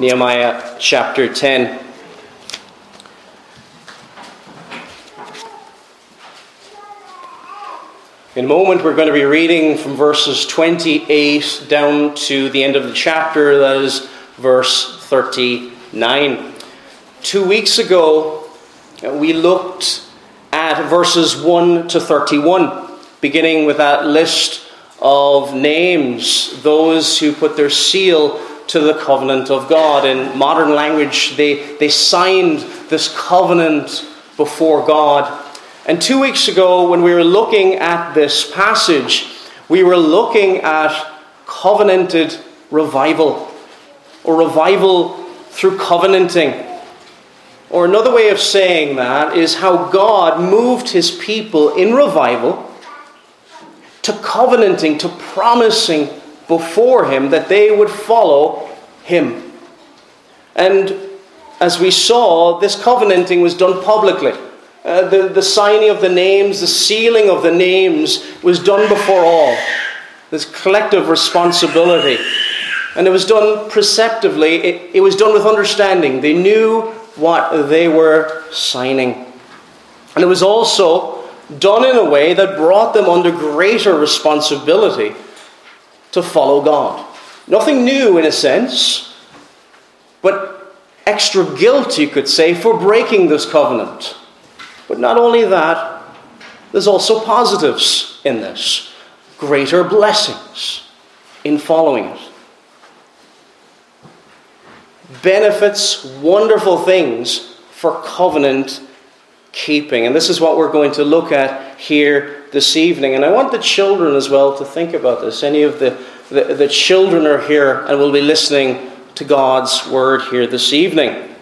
Nehemiah chapter 10. In a moment, we're going to be reading from verses 28 down to the end of the chapter, that is verse 39. Two weeks ago, uh, we looked at verses 1 to 31, beginning with that list of names, those who put their seal to the covenant of God. In modern language, they, they signed this covenant before God. And two weeks ago, when we were looking at this passage, we were looking at covenanted revival, or revival through covenanting. Or another way of saying that is how God moved his people in revival to covenanting, to promising before him that they would follow him. And as we saw, this covenanting was done publicly. Uh, the, the signing of the names, the sealing of the names was done before all. This collective responsibility. And it was done preceptively, it, it was done with understanding. They knew what they were signing. And it was also done in a way that brought them under greater responsibility to follow God. Nothing new in a sense, but extra guilt, you could say, for breaking this covenant. But not only that, there's also positives in this greater blessings in following it. Benefits, wonderful things for covenant keeping. And this is what we're going to look at here this evening. And I want the children as well to think about this. Any of the, the, the children are here and will be listening to God's word here this evening.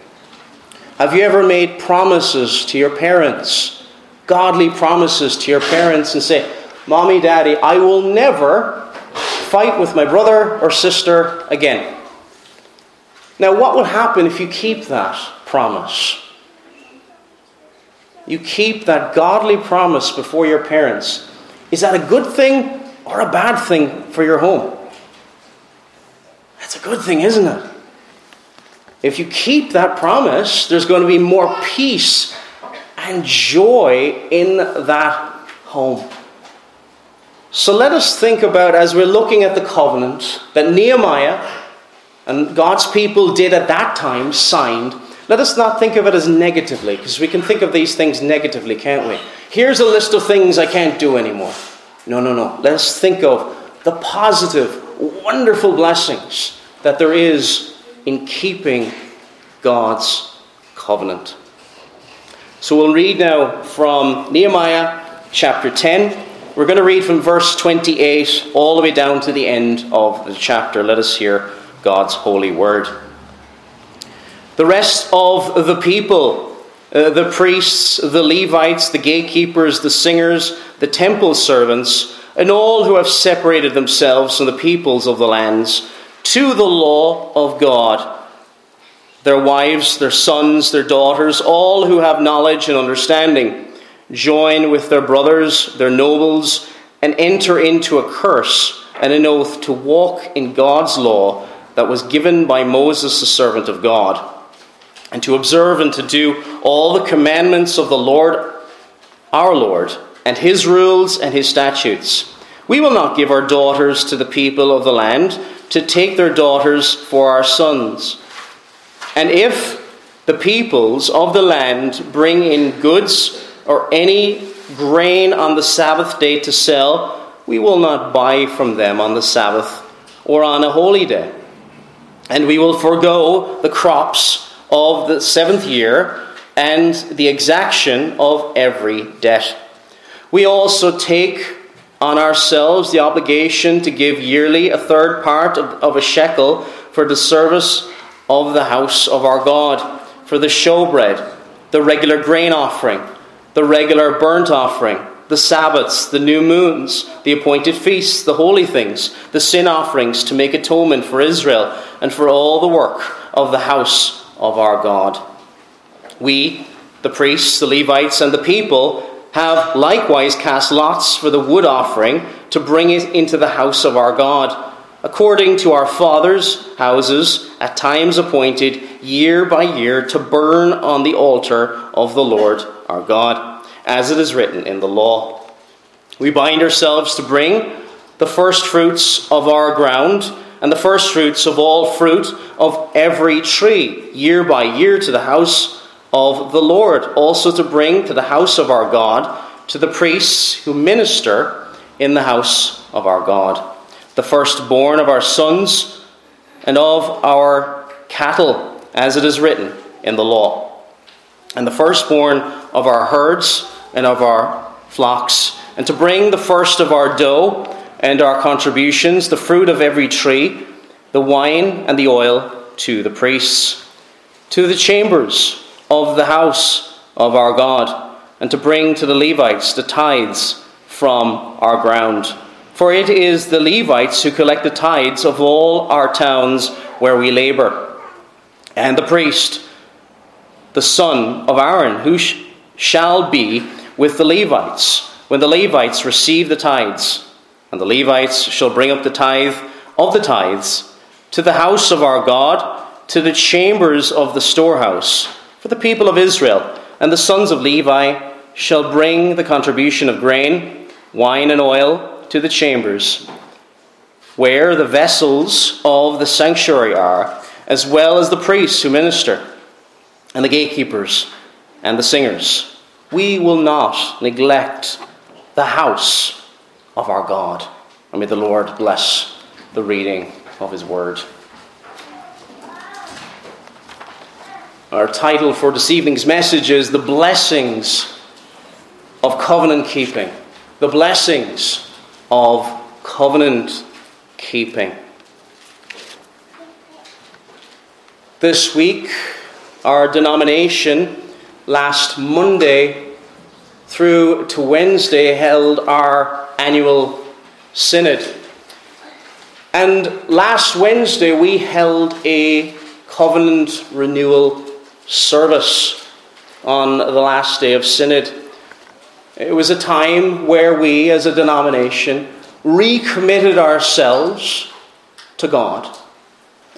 Have you ever made promises to your parents? Godly promises to your parents and say, Mommy, Daddy, I will never fight with my brother or sister again. Now, what will happen if you keep that promise? you keep that godly promise before your parents, is that a good thing or a bad thing for your home? That's a good thing, isn't it? If you keep that promise, there's going to be more peace and joy in that home. So let us think about, as we're looking at the covenant that Nehemiah and God's people did at that time, signed let us not think of it as negatively, because we can think of these things negatively, can't we? Here's a list of things I can't do anymore. No, no, no. Let us think of the positive, wonderful blessings that there is in keeping God's covenant. So we'll read now from Nehemiah chapter 10. We're going to read from verse 28 all the way down to the end of the chapter. Let us hear God's holy word. The rest of the people, uh, the priests, the Levites, the gatekeepers, the singers, the temple servants, and all who have separated themselves from the peoples of the lands, to the law of God. Their wives, their sons, their daughters, all who have knowledge and understanding, join with their brothers, their nobles, and enter into a curse and an oath to walk in God's law that was given by Moses, the servant of God and to observe and to do all the commandments of the Lord our Lord, and his rules and his statutes. We will not give our daughters to the people of the land to take their daughters for our sons. And if the peoples of the land bring in goods or any grain on the Sabbath day to sell, we will not buy from them on the Sabbath or on a holy day. And we will forego the crops of the seventh year and the exaction of every debt. We also take on ourselves the obligation to give yearly a third part of, of a shekel for the service of the house of our God, for the showbread, the regular grain offering, the regular burnt offering, the Sabbaths, the new moons, the appointed feasts, the holy things, the sin offerings to make atonement for Israel, and for all the work of the house of our God. We, the priests, the Levites, and the people, have likewise cast lots for the wood offering to bring it into the house of our God, according to our fathers' houses, at times appointed year by year to burn on the altar of the Lord our God, as it is written in the law. We bind ourselves to bring the first fruits of our ground and the first fruits of all fruit of every tree, year by year, to the house of the Lord, also to bring to the house of our God, to the priests who minister in the house of our God, the firstborn of our sons and of our cattle, as it is written in the law, and the firstborn of our herds and of our flocks, and to bring the first of our dough and our contributions, the fruit of every tree, the wine and the oil to the priests, to the chambers of the house of our God, and to bring to the Levites the tithes from our ground. For it is the Levites who collect the tithes of all our towns where we labor. And the priest, the son of Aaron, who sh- shall be with the Levites when the Levites receive the tithes and the Levites shall bring up the tithe of the tithes to the house of our God, to the chambers of the storehouse, for the people of Israel. And the sons of Levi shall bring the contribution of grain, wine, and oil to the chambers, where the vessels of the sanctuary are, as well as the priests who minister, and the gatekeepers, and the singers. We will not neglect the house of our God. And may the Lord bless the reading of his word. Our title for this evening's message is The Blessings of Covenant Keeping. The Blessings of Covenant Keeping. This week, our denomination last Monday through to Wednesday held our annual synod. And last Wednesday we held a covenant renewal service on the last day of synod. It was a time where we, as a denomination, recommitted ourselves to God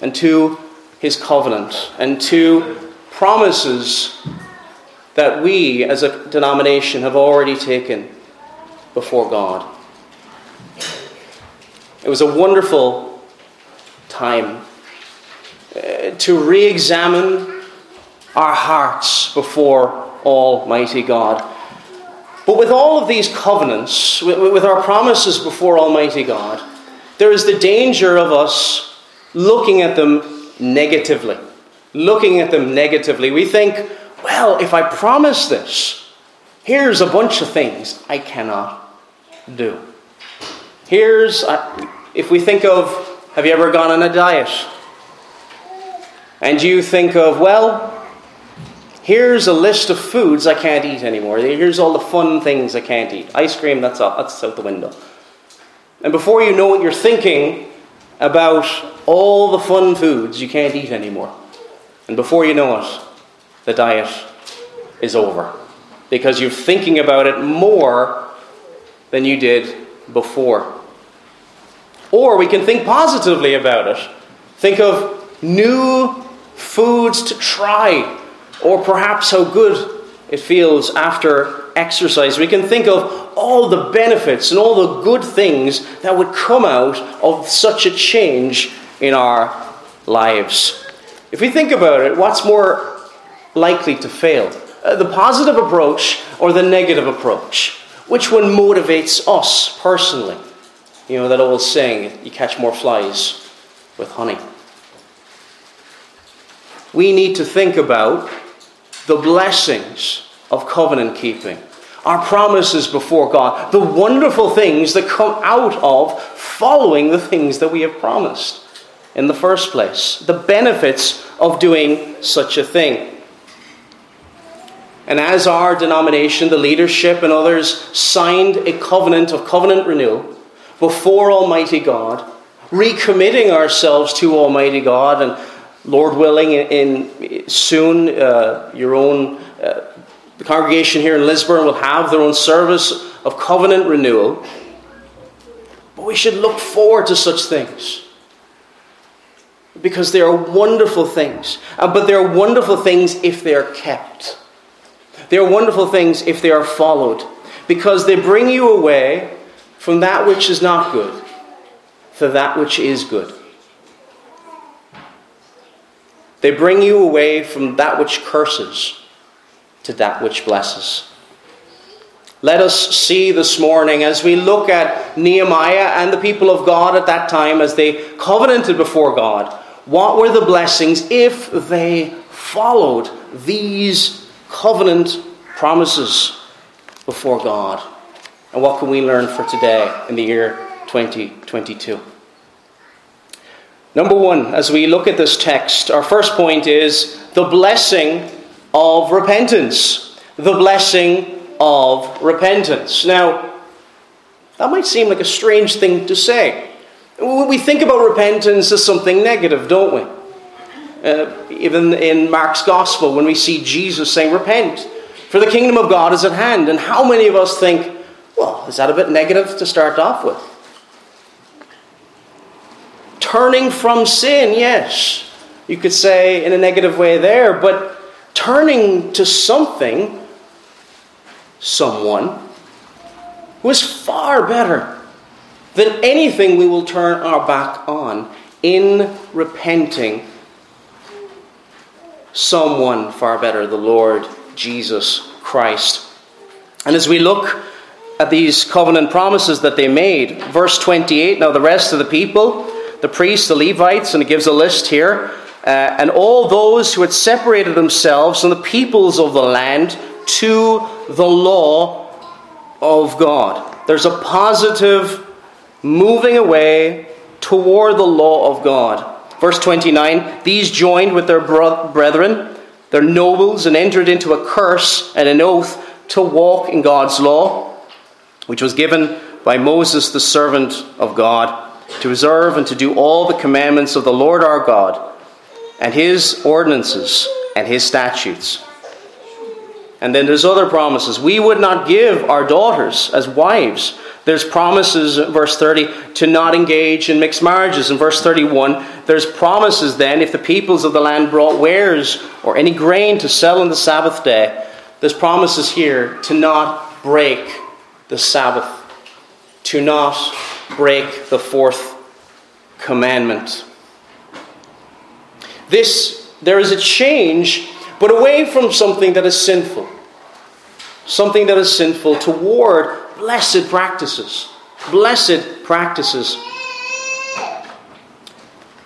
and to His covenant and to promises that we, as a denomination, have already taken before God. It was a wonderful time uh, to re examine our hearts before Almighty God. But with all of these covenants, with, our promises before Almighty God, there is the danger of us looking at them negatively. Looking at them negatively. We think, well, if I promise this, here's a bunch of things I cannot do. Here's, if we think of, have you ever gone on a diet? And you think of, well, here's a list of foods I can't eat anymore. Here's all the fun things I can't eat. Ice cream, that's out, that's out the window. And before you know it, you're thinking about all the fun foods you can't eat anymore. And before you know it, the diet is over. Because you're thinking about it more than you did before. Or we can think positively about it. Think of new foods to try, or perhaps how good it feels after exercise. We can think of all the benefits and all the good things that would come out of such a change in our lives. If we think about it, what's more likely to fail? Uh, the positive approach or the negative approach? Which one motivates us personally? You know, that old saying, you catch more flies with honey. We need to think about the blessings of covenant keeping, our promises before God, the wonderful things that come out of following the things that we have promised in the first place, the benefits of doing such a thing. And as our denomination, the leadership, and others signed a covenant of covenant renewal before Almighty God, recommitting ourselves to Almighty God, and Lord willing, in, in soon uh, your own uh, the congregation here in Lisburn will have their own service of covenant renewal. But we should look forward to such things. because they are wonderful things. Uh, but they are wonderful things if they are kept. They are wonderful things if they are followed, because they bring you away from that which is not good to that which is good. They bring you away from that which curses to that which blesses. Let us see this morning as we look at Nehemiah and the people of God at that time as they covenanted before God, what were the blessings if they followed these covenant promises before God? And what can we learn for today in the year 2022? Number one, as we look at this text, our first point is the blessing of repentance. The blessing of repentance. Now, that might seem like a strange thing to say. We think about repentance as something negative, don't we? Uh, even in Mark's Gospel, when we see Jesus saying, Repent, for the kingdom of God is at hand. And how many of us think, well, is that a bit negative to start off with? Turning from sin, yes, you could say in a negative way there, but turning to something, someone, who is far better than anything we will turn our back on in repenting. Someone far better, the Lord Jesus Christ. And as we look at these covenant promises that they made, verse 28 now the rest of the people the priests, the Levites, and it gives a list here, uh, and all those who had separated themselves from the peoples of the land to the law of God. There's a positive moving away toward the law of God. Verse 29 These joined with their brethren, their nobles, and entered into a curse and an oath to walk in God's law, which was given by Moses, the servant of God to observe and to do all the commandments of the Lord our God, and his ordinances and his statutes. And then there's other promises. We would not give our daughters as wives. There's promises, verse 30, to not engage in mixed marriages. In verse 31, there's promises then, if the peoples of the land brought wares or any grain to sell on the Sabbath day, there's promises here to not break the Sabbath, to not break the fourth commandment. This, there is a change, but away from something that is sinful. Something that is sinful toward blessed practices. Blessed practices.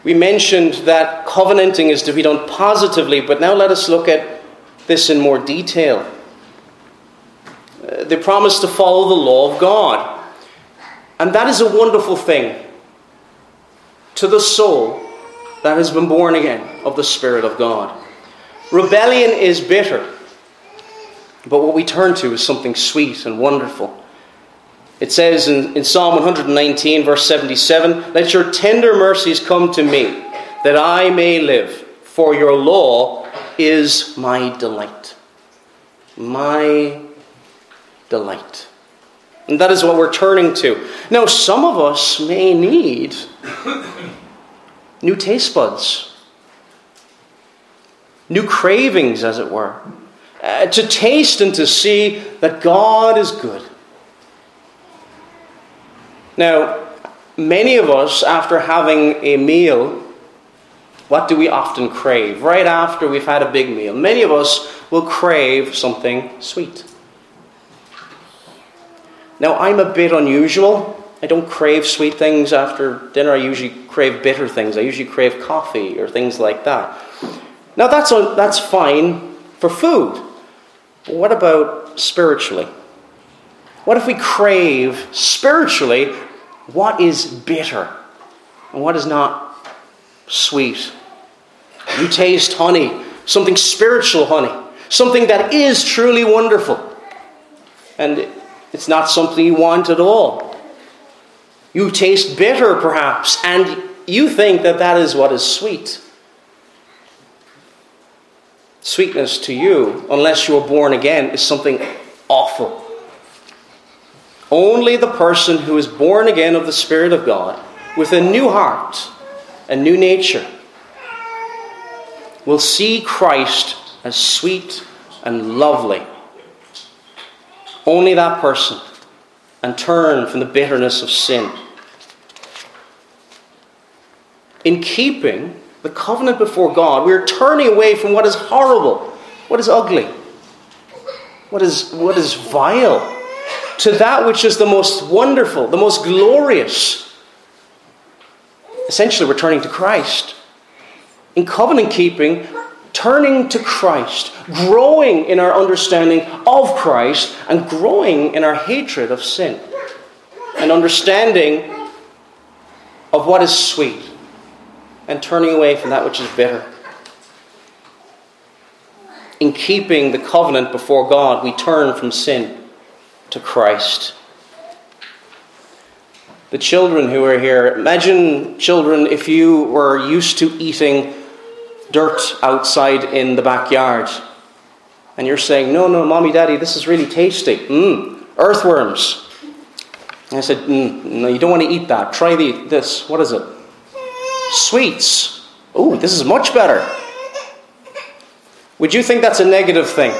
We mentioned that covenanting is to be done positively, but now let us look at this in more detail. Uh, they promise to follow the law of God. And that is a wonderful thing to the soul that has been born again of the Spirit of God. Rebellion is bitter, but what we turn to is something sweet and wonderful. It says in, in Psalm 119, verse 77 Let your tender mercies come to me, that I may live, for your law is my delight. My delight. And that is what we're turning to. Now, some of us may need new taste buds, new cravings, as it were, uh, to taste and to see that God is good. Now, many of us, after having a meal, what do we often crave? Right after we've had a big meal, many of us will crave something sweet. Now, I'm a bit unusual. I don't crave sweet things after dinner. I usually crave bitter things. I usually crave coffee or things like that. Now, that's, a, that's fine for food. But what about spiritually? What if we crave spiritually what is bitter and what is not sweet? You taste honey, something spiritual honey, something that is truly wonderful. And it's not something you want at all. You taste bitter, perhaps, and you think that that is what is sweet. Sweetness to you, unless you are born again, is something awful. Only the person who is born again of the Spirit of God, with a new heart, a new nature, will see Christ as sweet and lovely. Only that person, and turn from the bitterness of sin. In keeping the covenant before God, we're turning away from what is horrible, what is ugly, what is, what is vile, to that which is the most wonderful, the most glorious. Essentially, we're turning to Christ. In covenant keeping, turning to Christ, growing in our understanding of Christ, and growing in our hatred of sin, and understanding of what is sweet, and turning away from that which is bitter. In keeping the covenant before God, we turn from sin to Christ. The children who are here, imagine, children, if you were used to eating dirt outside in the backyard. And you're saying, No, no, mommy, daddy, this is really tasty. Mmm, earthworms. And I said, mm, No, you don't want to eat that. Try the, this. What is it? Sweets. Oh, this is much better. Would you think that's a negative thing?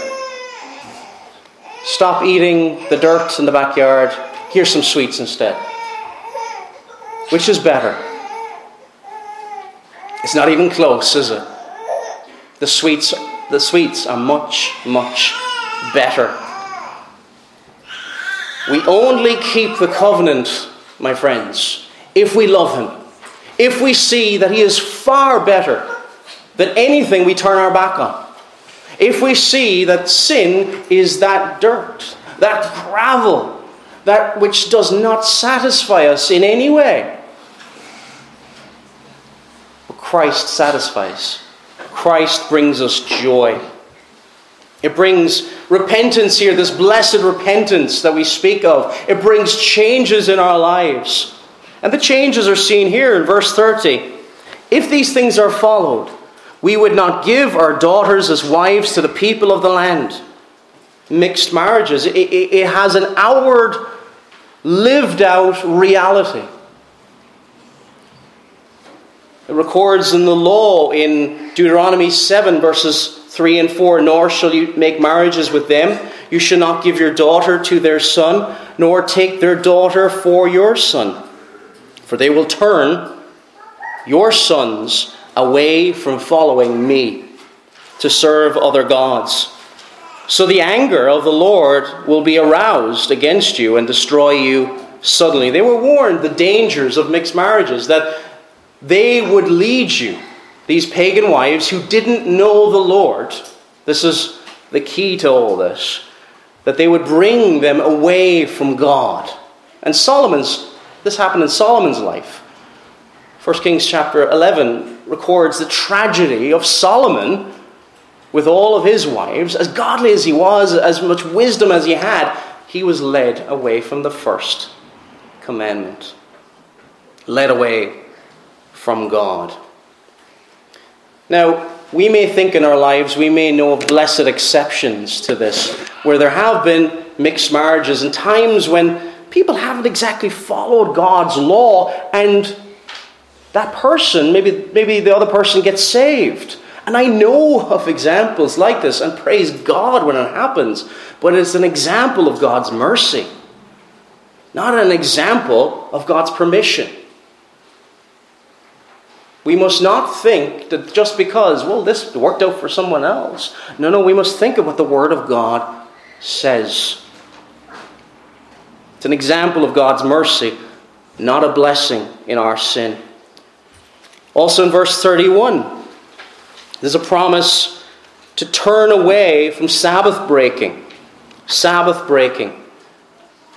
Stop eating the dirt in the backyard. Here's some sweets instead. Which is better? It's not even close, is it? The sweets, the sweets are much, much better. We only keep the covenant, my friends, if we love Him. If we see that He is far better than anything we turn our back on. If we see that sin is that dirt, that gravel, that which does not satisfy us in any way. But Christ satisfies. Christ brings us joy. It brings repentance here, this blessed repentance that we speak of. It brings changes in our lives. And the changes are seen here in verse 30. If these things are followed, we would not give our daughters as wives to the people of the land. Mixed marriages, it, it, it has an outward, lived out reality. Records in the law in Deuteronomy 7, verses 3 and 4 Nor shall you make marriages with them. You shall not give your daughter to their son, nor take their daughter for your son. For they will turn your sons away from following me to serve other gods. So the anger of the Lord will be aroused against you and destroy you suddenly. They were warned the dangers of mixed marriages, that they would lead you, these pagan wives who didn't know the Lord. This is the key to all this. That they would bring them away from God. And Solomon's, this happened in Solomon's life. 1 Kings chapter 11 records the tragedy of Solomon with all of his wives. As godly as he was, as much wisdom as he had, he was led away from the first commandment. Led away from God. Now, we may think in our lives, we may know of blessed exceptions to this, where there have been mixed marriages and times when people haven't exactly followed God's law and that person, maybe, maybe the other person gets saved. And I know of examples like this, and praise God when it happens, but it's an example of God's mercy, not an example of God's permission. We must not think that just because, well, this worked out for someone else. No, no, we must think of what the Word of God says. It's an example of God's mercy, not a blessing in our sin. Also in verse 31, there's a promise to turn away from Sabbath breaking. Sabbath breaking.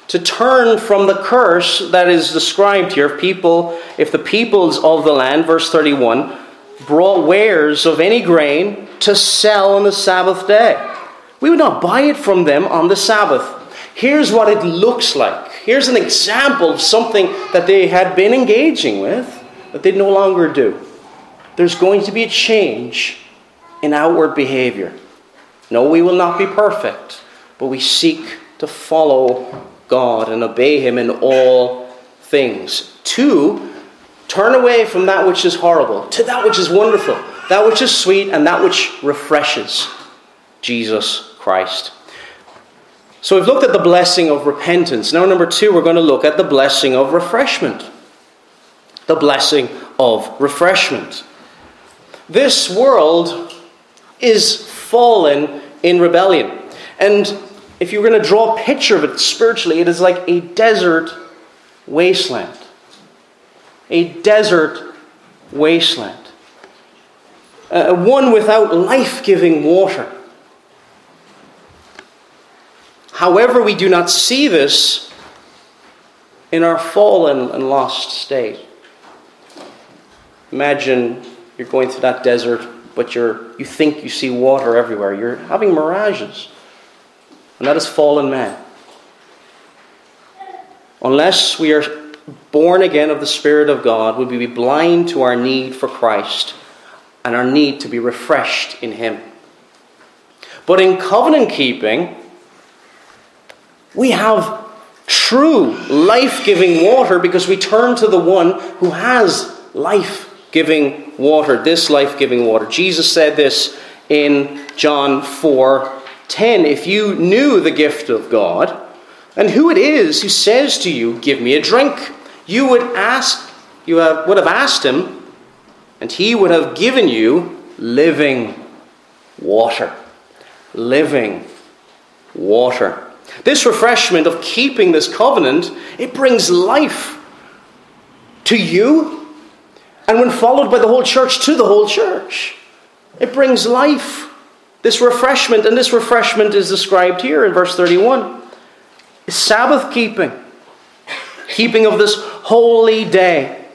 To turn from the curse that is described here, people, if the peoples of the land, verse 31, brought wares of any grain to sell on the Sabbath day. We would not buy it from them on the Sabbath. Here's what it looks like. Here's an example of something that they had been engaging with that they no longer do. There's going to be a change in outward behavior. No, we will not be perfect, but we seek to follow God and obey Him in all things. Two, turn away from that which is horrible to that which is wonderful. that which is sweet, and that which refreshes Jesus Christ. So we've looked at the blessing of repentance. Now, number two, we're going to look at the blessing of refreshment. The blessing of refreshment. This world is fallen in rebellion. And if you were going to draw a picture of it spiritually, it is like a desert wasteland. A desert wasteland. Uh, one without life giving water. However, we do not see this in our fallen and lost state. Imagine you're going through that desert, but you're, you think you see water everywhere. You're having mirages. And that is fallen man. Unless we are born again of the Spirit of God, would we be blind to our need for Christ and our need to be refreshed in Him. But in covenant keeping, we have true life giving water because we turn to the one who has life giving water, this life giving water. Jesus said this in John 4 10. If you knew the gift of God and who it is who says to you, Give me a drink, you would ask, you would have asked him, and he would have given you living water. Living water. This refreshment of keeping this covenant, it brings life to you, and when followed by the whole church, to the whole church. It brings life, this refreshment, and this refreshment is described here in verse 31. Is Sabbath keeping, keeping of this holy day.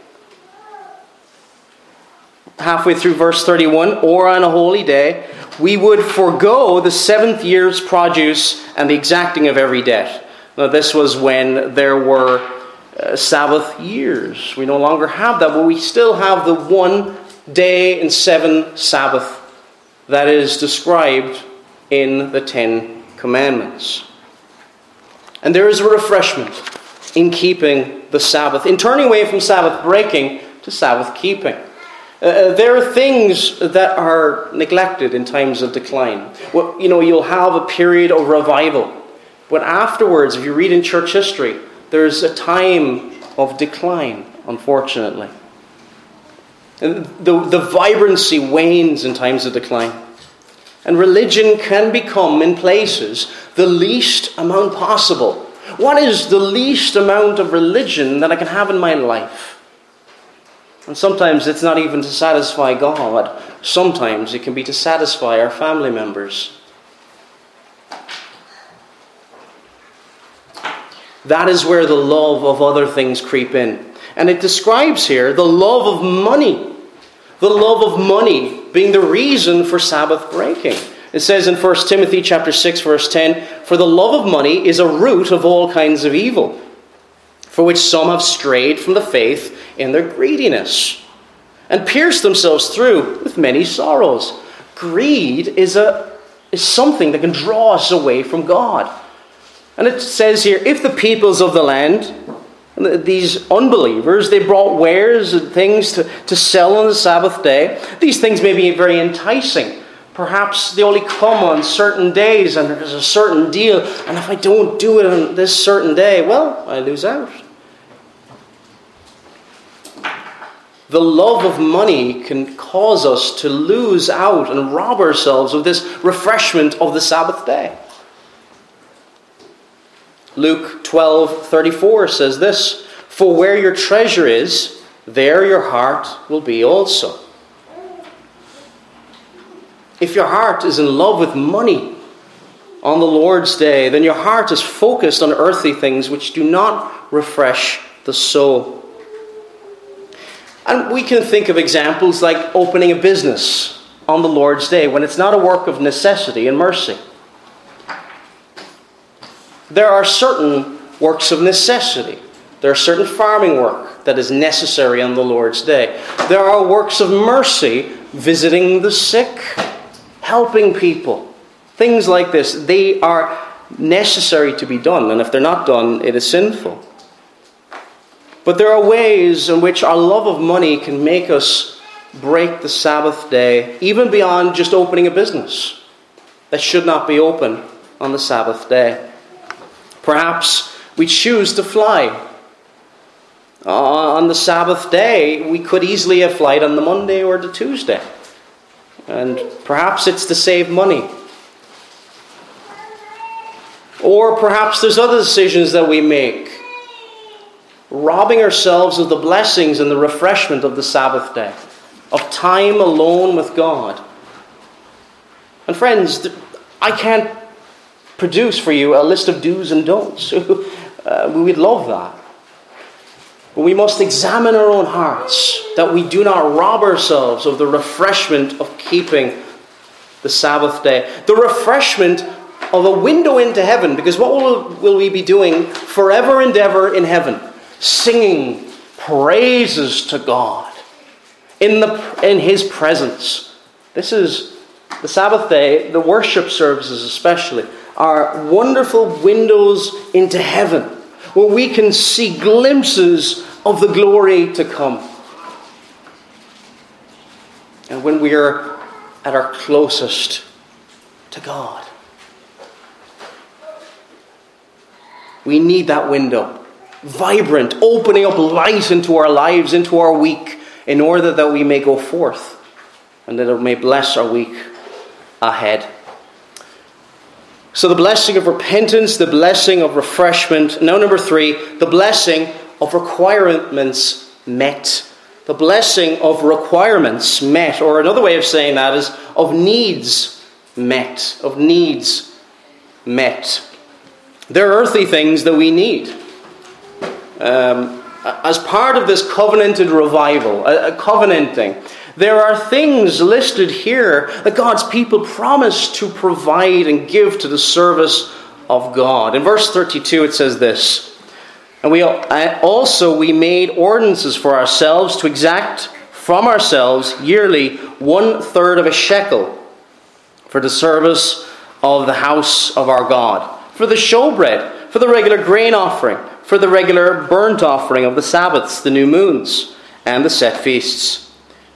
Halfway through verse 31, or on a holy day, we would forego the seventh year's produce and the exacting of every debt. Now, this was when there were uh, Sabbath years. We no longer have that, but we still have the one day and seven Sabbath that is described in the Ten Commandments. And there is a refreshment in keeping the Sabbath, in turning away from Sabbath breaking to Sabbath keeping. Uh, uh, there are things that are neglected in times of decline. Well, you know, you'll have a period of revival, but afterwards, if you read in church history, there's a time of decline, unfortunately. The, the vibrancy wanes in times of decline. And religion can become, in places, the least amount possible. What is the least amount of religion that I can have in my life? And sometimes it's not even to satisfy God, sometimes it can be to satisfy our family members. That is where the love of other things creep in. And it describes here the love of money. The love of money being the reason for Sabbath breaking. It says in 1 Timothy chapter 6 verse 10, "For the love of money is a root of all kinds of evil, for which some have strayed from the faith in their greediness and pierced themselves through with many sorrows. Greed is, a, is something that can draw us away from God. And it says here if the peoples of the land, these unbelievers, they brought wares and things to, to sell on the Sabbath day, these things may be very enticing. Perhaps they only come on certain days and there's a certain deal, and if I don't do it on this certain day, well, I lose out. The love of money can cause us to lose out and rob ourselves of this refreshment of the Sabbath day. Luke 12:34 says this, "For where your treasure is, there your heart will be also." If your heart is in love with money on the Lord's day, then your heart is focused on earthly things which do not refresh the soul. And we can think of examples like opening a business on the Lord's Day when it's not a work of necessity and mercy. There are certain works of necessity. There are certain farming work that is necessary on the Lord's Day. There are works of mercy, visiting the sick, helping people. Things like this. They are necessary to be done, and if they're not done, it is sinful. But there are ways in which our love of money can make us break the Sabbath day, even beyond just opening a business that should not be open on the Sabbath day. Perhaps we choose to fly. Uh, on the Sabbath day, we could easily have flight on the Monday or the Tuesday. And perhaps it's to save money. Or perhaps there's other decisions that we make, robbing ourselves of the blessings and the refreshment of the Sabbath day, of time alone with God. And friends, I can't produce for you a list of do's and don'ts. uh, we'd love that. But we must examine our own hearts that we do not rob ourselves of the refreshment of keeping the Sabbath day, the refreshment of a window into heaven. Because what will, will we be doing forever and ever in heaven? Singing praises to God in, the, in His presence. This is the Sabbath day, the worship services especially, are wonderful windows into heaven where we can see glimpses of the glory to come. And when we are at our closest to God, we need that window, vibrant, opening up light into our lives, into our week, in order that we may go forth and that it may bless our week ahead. So, the blessing of repentance, the blessing of refreshment. Now, number three, the blessing of requirements met. The blessing of requirements met, or another way of saying that is of needs met. Of needs met. There are earthly things that we need. Um, as part of this covenanted revival, a, covenanting, there are things listed here that God's people promise to provide and give to the service of God. In verse 32, it says this And we also we made ordinances for ourselves to exact from ourselves yearly one third of a shekel for the service of the house of our God, for the showbread, for the regular grain offering, for the regular burnt offering of the Sabbaths, the new moons, and the set feasts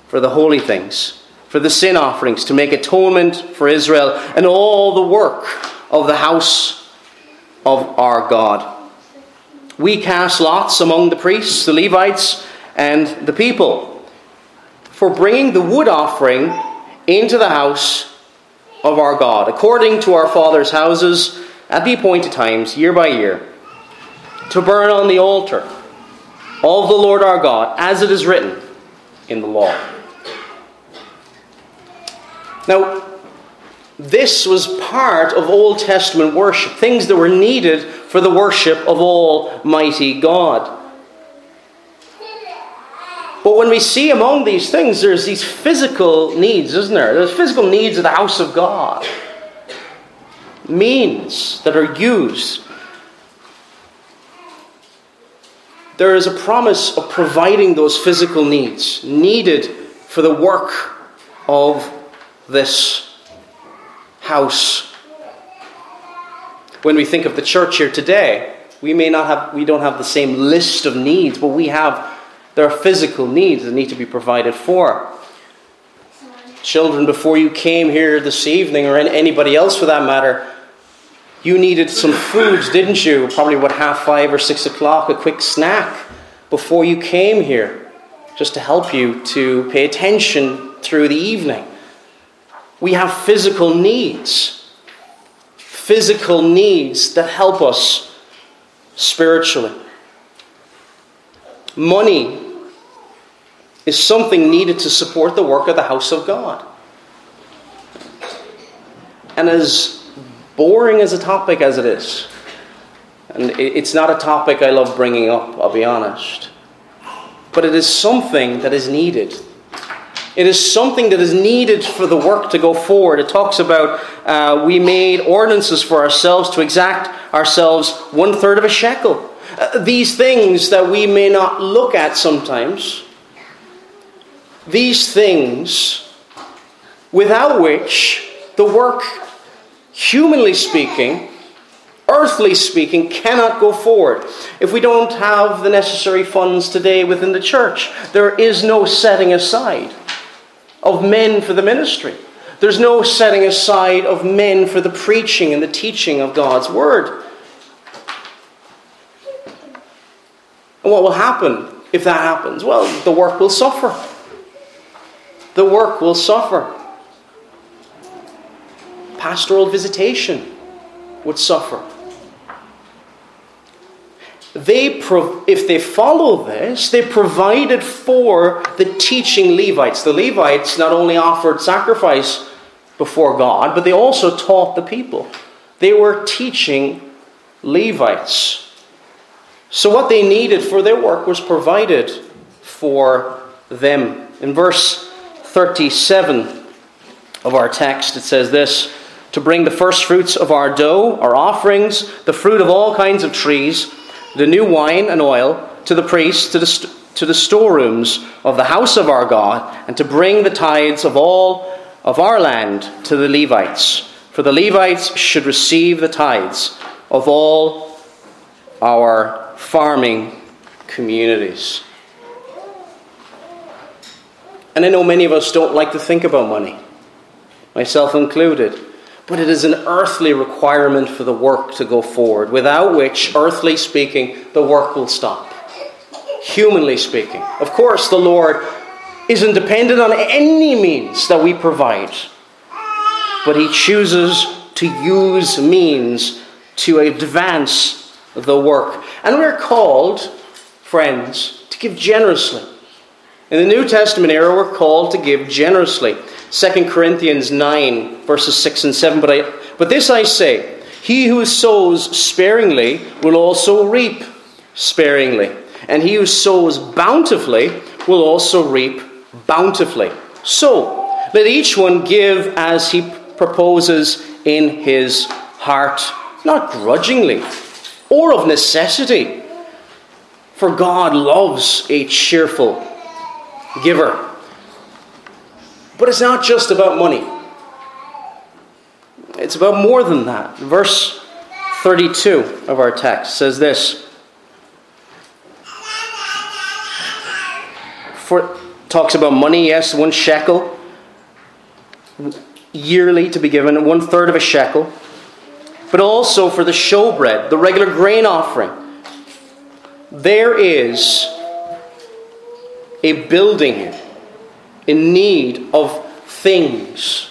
for the holy things, for the sin offerings, to make atonement for Israel, and all the work of the house of our God. We cast lots among the priests, the Levites, and the people for bringing the wood offering into the house of our God, according to our fathers' houses, at the appointed times, year by year, to burn on the altar of the Lord our God, as it is written in the law. Now, this was part of Old Testament worship, things that were needed for the worship of Almighty God. But when we see among these things, there's these physical needs, isn't there? There's physical needs of the house of God, means that are used. There is a promise of providing those physical needs needed for the work of this house. When we think of the church here today, we may not have we don't have the same list of needs, but we have there are physical needs that need to be provided for. Children, before you came here this evening, or anybody else for that matter, you needed some foods, didn't you? Probably what half five or six o'clock, a quick snack before you came here, just to help you to pay attention through the evening. We have physical needs. Physical needs that help us spiritually. Money is something needed to support the work of the house of God. And as boring as a topic as it is, and it's not a topic I love bringing up, I'll be honest, but it is something that is needed it is something that is needed for the work to go forward. It talks about uh, we made ordinances for ourselves to exact ourselves one third of a shekel. Uh, these things that we may not look at sometimes, these things without which the work, humanly speaking, earthly speaking, cannot go forward. If we don't have the necessary funds today within the church, there is no setting aside of men for the ministry. There's no setting aside of men for the preaching and the teaching of God's word. And what will happen if that happens? Well, the work will suffer. The work will suffer. Pastoral visitation would suffer. They, if they follow this, they provided for the teaching Levites. The Levites not only offered sacrifice before God, but they also taught the people. They were teaching Levites. So, what they needed for their work was provided for them. In verse 37 of our text, it says this To bring the first fruits of our dough, our offerings, the fruit of all kinds of trees, the new wine and oil, to the priests, to the, to the storerooms of the house of our God, and to bring the tithes of all of our land to the Levites. For the Levites should receive the tithes of all our farming communities. And I know many of us don't like to think about money, myself included. But it is an earthly requirement for the work to go forward, without which, earthly speaking, the work will stop. Humanly speaking. Of course, the Lord isn't dependent on any means that we provide, but He chooses to use means to advance the work. And we're called, friends, to give generously. In the New Testament era, we're called to give generously. 2 Corinthians 9, verses 6 and 7. But, I, but this I say He who sows sparingly will also reap sparingly. And he who sows bountifully will also reap bountifully. So, let each one give as he proposes in his heart, not grudgingly or of necessity. For God loves a cheerful giver. But it's not just about money, it's about more than that. Verse 32 of our text says this For talks about money, yes, one shekel yearly to be given, one third of a shekel, but also for the showbread, the regular grain offering. There is a building in need of things,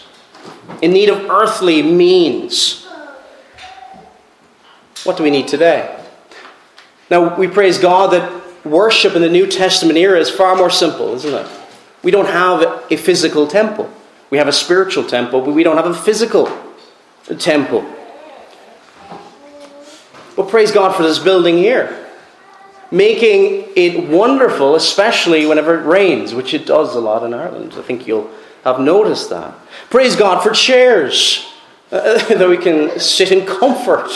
in need of earthly means. What do we need today? Now, we praise God that worship in the New Testament era is far more simple, isn't it? We don't have a physical temple. We have a spiritual temple, but we don't have a physical temple. But praise God for this building here making it wonderful, especially whenever it rains, which it does a lot in Ireland. I think you'll have noticed that. Praise God for chairs uh, that we can sit in comfort.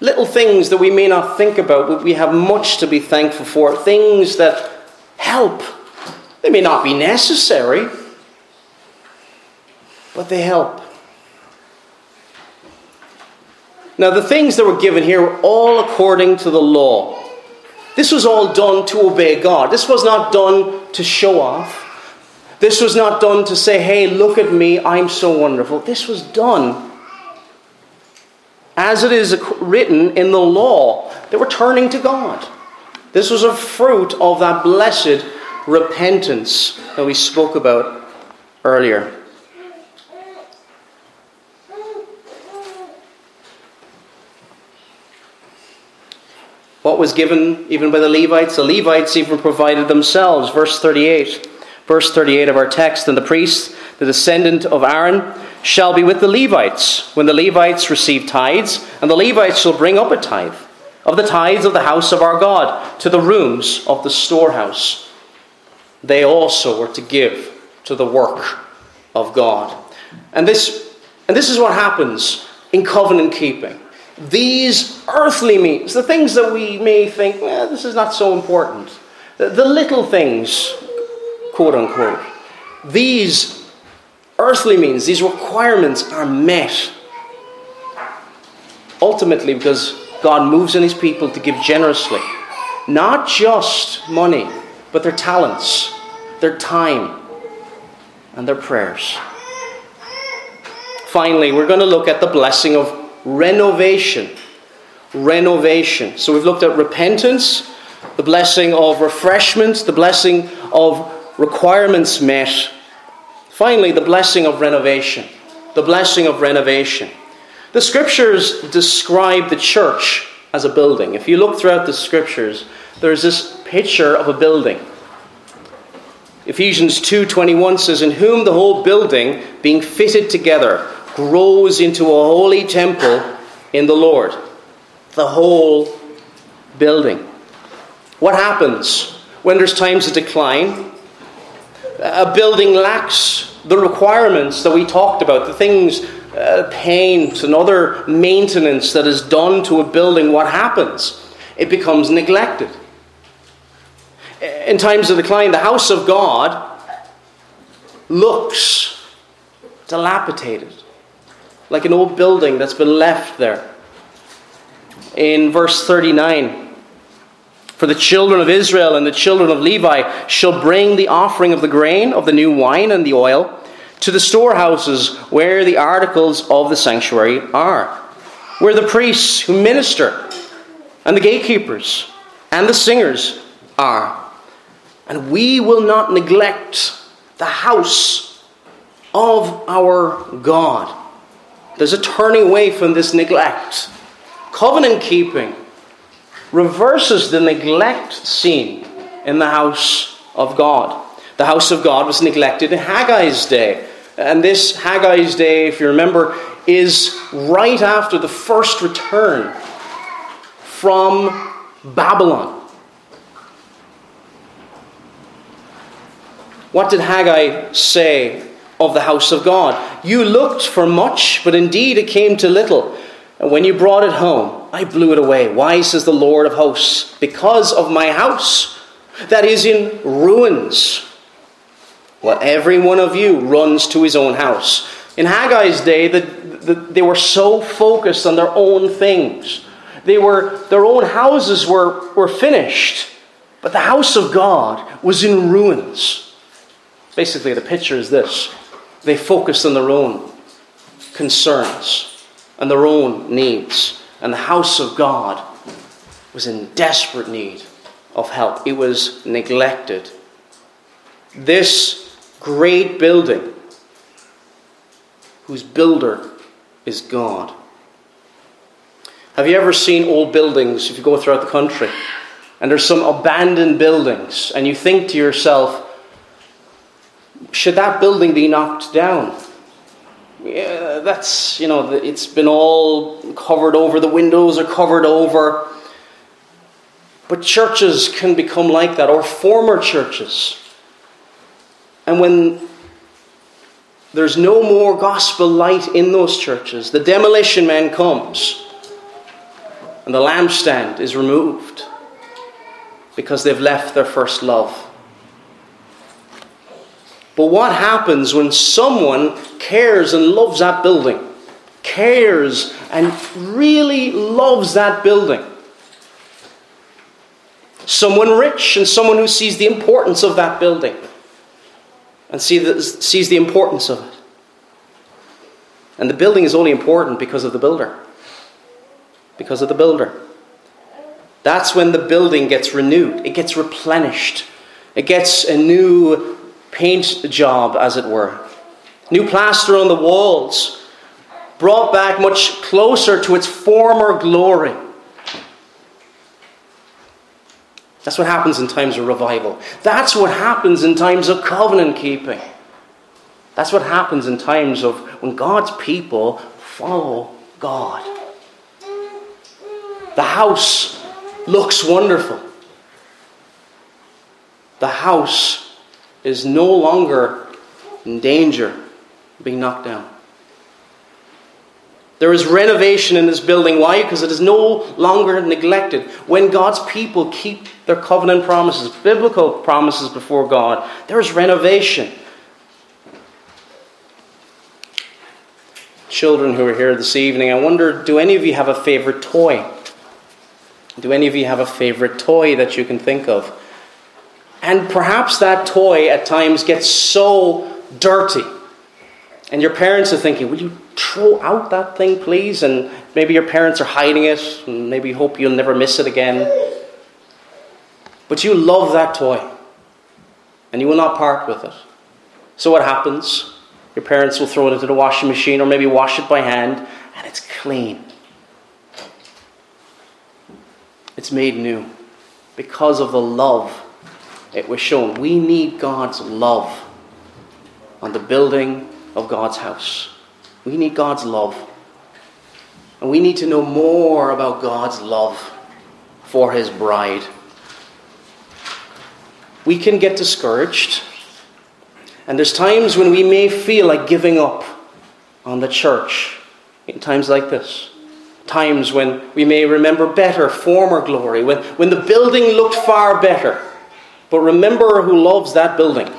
Little things that we may not think about, but we have much to be thankful for. Things that help. They may not be necessary, but they help. Now, the things that were given here were all according to the law. This was all done to obey God. This was not done to show off. This was not done to say, hey, look at me, I'm so wonderful. This was done as it is written in the law. They were turning to God. This was a fruit of that blessed repentance that we spoke about earlier. What was given even by the Levites? The Levites even provided themselves. Verse 38. Verse 38 of our text. And the priest, the descendant of Aaron, shall be with the Levites when the Levites receive tithes, and the Levites shall bring up a tithe of the tithes of the house of our God to the rooms of the storehouse. They also were to give to the work of God. And this, and this is what happens in covenant keeping these earthly means, the things that we may think, well, this is not so important, the, the little things, quote unquote, these earthly means, these requirements are met ultimately because God moves in His people to give generously. Not just money, but their talents, their time, and their prayers. Finally, we're going to look at the blessing of renovation. Renovation. So we've looked at repentance, the blessing of refreshment, the blessing of requirements met. Finally, the blessing of renovation. The blessing of renovation. The scriptures describe the church as a building. If you look throughout the scriptures, there's this picture of a building. Ephesians 2:21 says in whom the whole building being fitted together grows into a holy temple in the Lord. The whole building. What happens when there's times of decline? A building lacks the requirements that we talked about, the things, uh, paint and other maintenance that is done to a building. What happens? It becomes neglected in times of decline, the house of God looks dilapidated, like an old building that's been left there. In verse 39, for the children of Israel and the children of Levi shall bring the offering of the grain, of the new wine, and the oil to the storehouses where the articles of the sanctuary are, where the priests who minister, and the gatekeepers, and the singers are. And we will not neglect the house of our God. There's a turning away from this neglect. Covenant keeping reverses the neglect seen in the house of God. The house of God was neglected in Haggai's day. And this Haggai's day, if you remember, is right after the first return from Babylon. What did Haggai say of the house of God? You looked for much, but indeed it came to little. And when you brought it home, I blew it away. Why, says the Lord of hosts? Because of my house that is in ruins. Well, every one of you runs to his own house. In Haggai's day, the, the, they were so focused on their own things. They were, their own houses were, were finished, but the house of God was in ruins. Basically, the picture is this they focused on their own concerns and their own needs. And the house of God was in desperate need of help, it was neglected. This great building, whose builder is God. Have you ever seen old buildings if you go throughout the country? And there's some abandoned buildings, and you think to yourself, should that building be knocked down? Yeah, that's, you know, it's been all covered over, the windows are covered over. But churches can become like that, or former churches. And when there's no more gospel light in those churches, the demolition man comes and the lampstand is removed because they've left their first love. But what happens when someone cares and loves that building? Cares and really loves that building. Someone rich and someone who sees the importance of that building and see the, sees the importance of it. And the building is only important because of the builder. Because of the builder. That's when the building gets renewed, it gets replenished, it gets a new paint job, as it were. New plaster on the walls, brought back much closer to its former glory. That's what happens in times of revival. That's what happens in times of covenant keeping. That's what happens in times of when God's people follow God. The house looks wonderful. The house is no longer in danger of being knocked down. There is renovation in this building. Why? Because it is no longer neglected. When God's people keep their covenant promises, biblical promises before God, there is renovation. Children who are here this evening, I wonder do any of you have a favorite toy? Do any of you have a favorite toy that you can think of? And perhaps that toy at times gets so dirty. And your parents are thinking, Will you throw out that thing, please? And maybe your parents are hiding it, and maybe hope you'll never miss it again. But you love that toy, and you will not part with it. So what happens? Your parents will throw it into the washing machine or maybe wash it by hand, and it's clean. It's made new because of the love it was shown. We need God's love on the building of God's house. We need God's love. And we need to know more about God's love for His bride. We can get discouraged. And there's times when we may feel like giving up on the church in times like this. Times when we may remember better former glory, when, when the building looked far better. But remember who loves that building.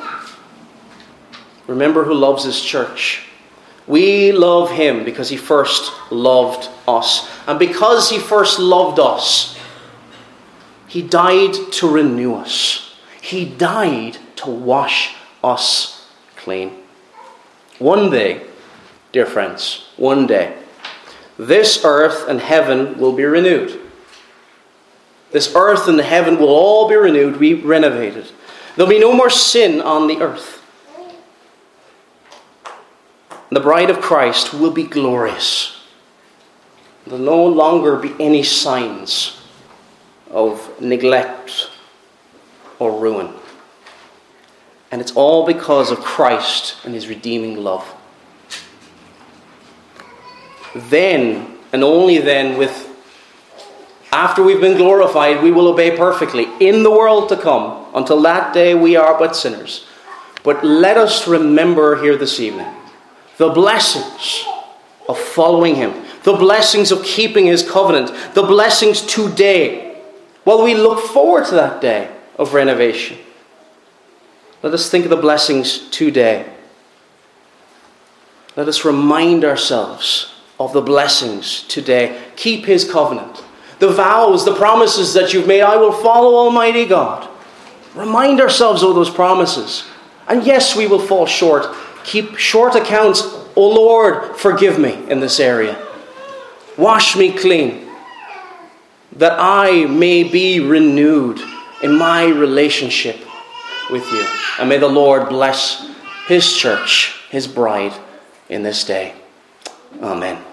Remember who loves his church. We love him because he first loved us. And because he first loved us, he died to renew us. He died to wash us clean. One day, dear friends, one day, this earth and heaven will be renewed. This earth and the heaven will all be renewed, be renovated. There'll be no more sin on the earth. The bride of Christ will be glorious. There'll no longer be any signs of neglect or ruin. And it's all because of Christ and his redeeming love. Then, and only then, with after we've been glorified, we will obey perfectly in the world to come. Until that day, we are but sinners. But let us remember here this evening the blessings of following Him, the blessings of keeping His covenant, the blessings today. While we look forward to that day of renovation, let us think of the blessings today. Let us remind ourselves of the blessings today. Keep His covenant the vows, the promises that you've made. I will follow Almighty God. Remind ourselves of those promises. And yes, we will fall short. Keep short accounts. O oh Lord, forgive me in this area. Wash me clean, that I may be renewed in my relationship with you. And may the Lord bless his church, his bride, in this day. Amen.